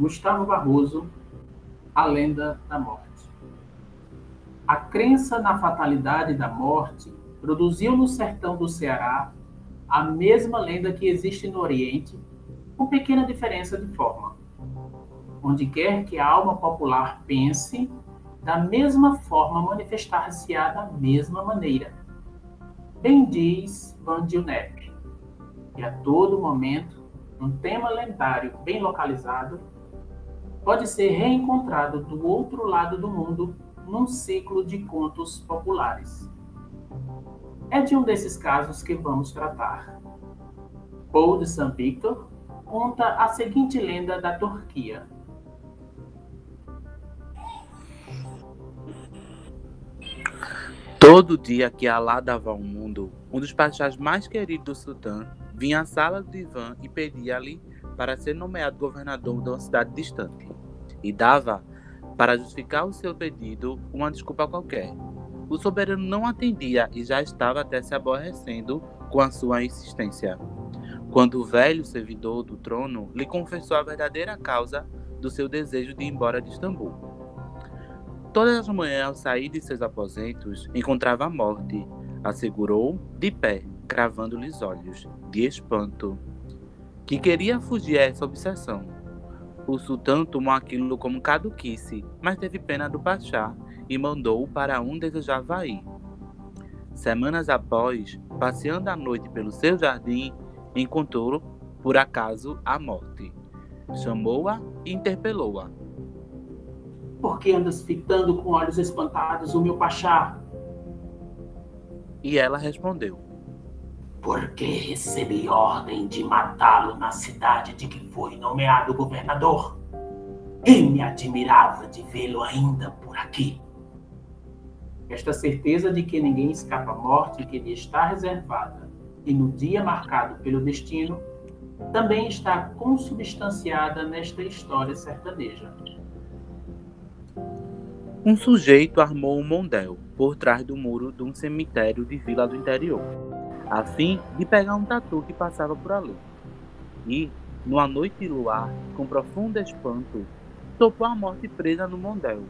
Gustavo Barroso, A Lenda da Morte. A crença na fatalidade da morte produziu no sertão do Ceará a mesma lenda que existe no Oriente, com pequena diferença de forma. Onde quer que a alma popular pense, da mesma forma manifestar-se-á da mesma maneira. Bem diz Van Dionep, que a todo momento um tema lendário bem localizado pode ser reencontrado do outro lado do mundo num ciclo de contos populares. É de um desses casos que vamos tratar. Paul de Saint Victor conta a seguinte lenda da Turquia. Todo dia que Alá dava ao mundo, um dos pachás mais queridos do sultão vinha à sala do divã e pedia-lhe para ser nomeado governador de uma cidade distante. E dava, para justificar o seu pedido, uma desculpa qualquer. O soberano não atendia e já estava até se aborrecendo com a sua insistência. Quando o velho servidor do trono lhe confessou a verdadeira causa do seu desejo de ir embora de Istambul. Todas as manhãs, ao sair de seus aposentos, encontrava a morte. Assegurou, de pé, cravando-lhe os olhos, de espanto, que queria fugir a essa obsessão. O sultão tomou aquilo como caduquice, mas teve pena do pachá e mandou-o para onde desejava ir. Semanas após, passeando à noite pelo seu jardim, encontrou, por acaso, a morte. Chamou-a e interpelou-a. Por que andas fitando com olhos espantados o meu pachá? E ela respondeu: Porque recebi ordem de matá-lo na cidade de que foi nomeado governador. E me admirava de vê-lo ainda por aqui. Esta certeza de que ninguém escapa à morte que lhe está reservada e no dia marcado pelo destino também está consubstanciada nesta história sertaneja. Um sujeito armou um mondel por trás do muro de um cemitério de vila do interior, a fim de pegar um tatu que passava por ali. E, numa noite luar, com profundo espanto, topou a morte presa no mondel.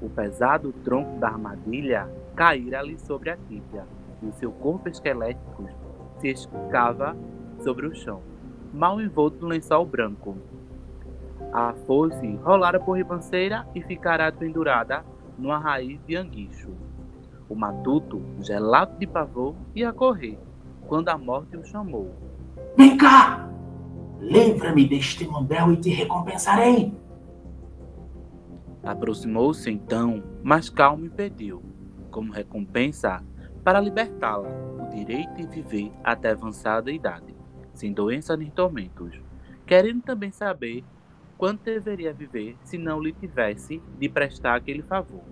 O pesado tronco da armadilha caíra ali sobre a tíbia, e o seu corpo esquelético se escava sobre o chão, mal envolto no lençol branco, a foice rolara por ribanceira e ficará pendurada numa raiz de anguicho. O matuto, gelado de pavor, ia correr, quando a morte o chamou. Vem cá! Livra-me deste mundel e te recompensarei! Aproximou-se então, mas calmo e pediu, como recompensa, para libertá-la, o direito de viver até avançada idade, sem doença nem tormentos, querendo também saber quanto deveria viver se não lhe tivesse de prestar aquele favor.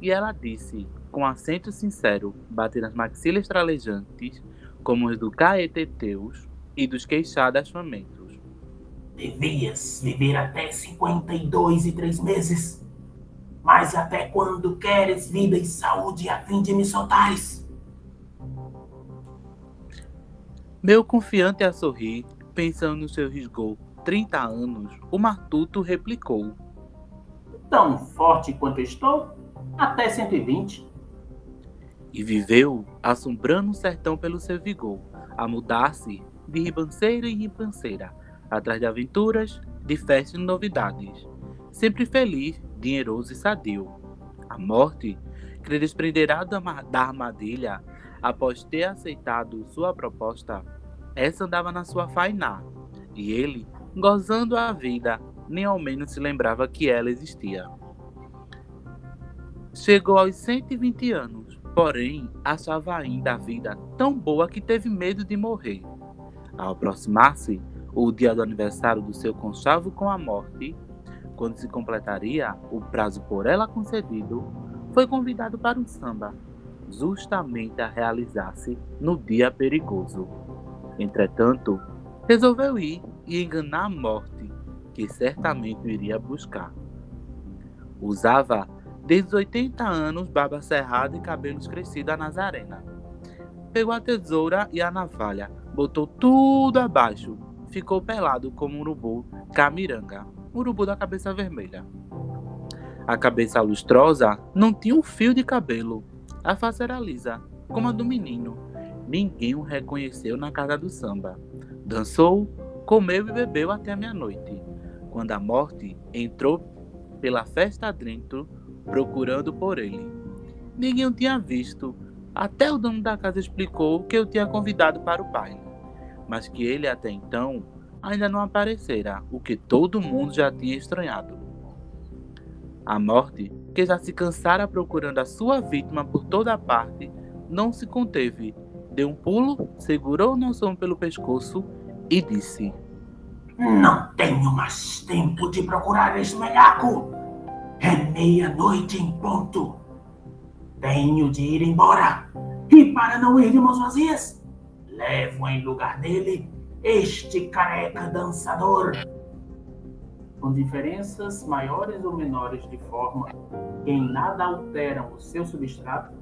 E ela disse, com acento sincero, batendo as maxilas tralejantes, como os do Caeteteus e dos queixadas famentos. Devias viver até cinquenta e dois e três meses. Mas até quando queres vida e saúde a fim de me soltares? Meu confiante a sorrir, pensando no seu risgou 30 anos, o matuto replicou: Tão forte quanto estou? Até 120. E viveu, assombrando o sertão pelo seu vigor, a mudar-se de ribanceira em ribanceira, atrás de aventuras, de festas e novidades. Sempre feliz, dinheroso e sadio. A morte, que lhe desprenderá da armadilha, após ter aceitado sua proposta, essa andava na sua fainá, e ele gozando a vida, nem ao menos se lembrava que ela existia. Chegou aos 120 anos, porém achava ainda a vida tão boa que teve medo de morrer. Ao aproximar-se o dia do aniversário do seu conchavo com a morte, quando se completaria o prazo por ela concedido, foi convidado para um samba, justamente a realizar-se no dia perigoso. Entretanto, resolveu ir e enganar a morte, que certamente iria buscar. Usava desde os 80 anos barba cerrada e cabelos crescidos a Nazarena. Pegou a tesoura e a navalha, botou tudo abaixo, ficou pelado como um urubu camiranga, urubu da cabeça vermelha. A cabeça lustrosa não tinha um fio de cabelo. A face era lisa, como a do menino. Ninguém o reconheceu na casa do samba. Dançou, comeu e bebeu até a meia-noite, quando a morte entrou pela festa dentro, procurando por ele. Ninguém o tinha visto, até o dono da casa explicou que eu tinha convidado para o baile, mas que ele até então ainda não aparecera, o que todo mundo já tinha estranhado. A morte, que já se cansara procurando a sua vítima por toda parte, não se conteve. Deu um pulo, segurou o homem pelo pescoço e disse: Não tenho mais tempo de procurar esse melhaco. É meia-noite em ponto. Tenho de ir embora. E para não ir de mãos vazias, levo em lugar dele este careca dançador com diferenças maiores ou menores de forma que em nada alteram o seu substrato,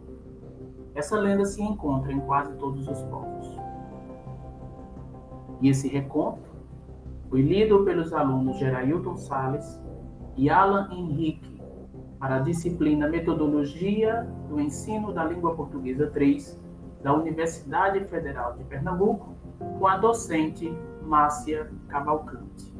essa lenda se encontra em quase todos os povos. E esse reconto foi lido pelos alunos Gerailton Sales e Alan Henrique para a disciplina Metodologia do Ensino da Língua Portuguesa 3 da Universidade Federal de Pernambuco, com a docente Márcia Cavalcante.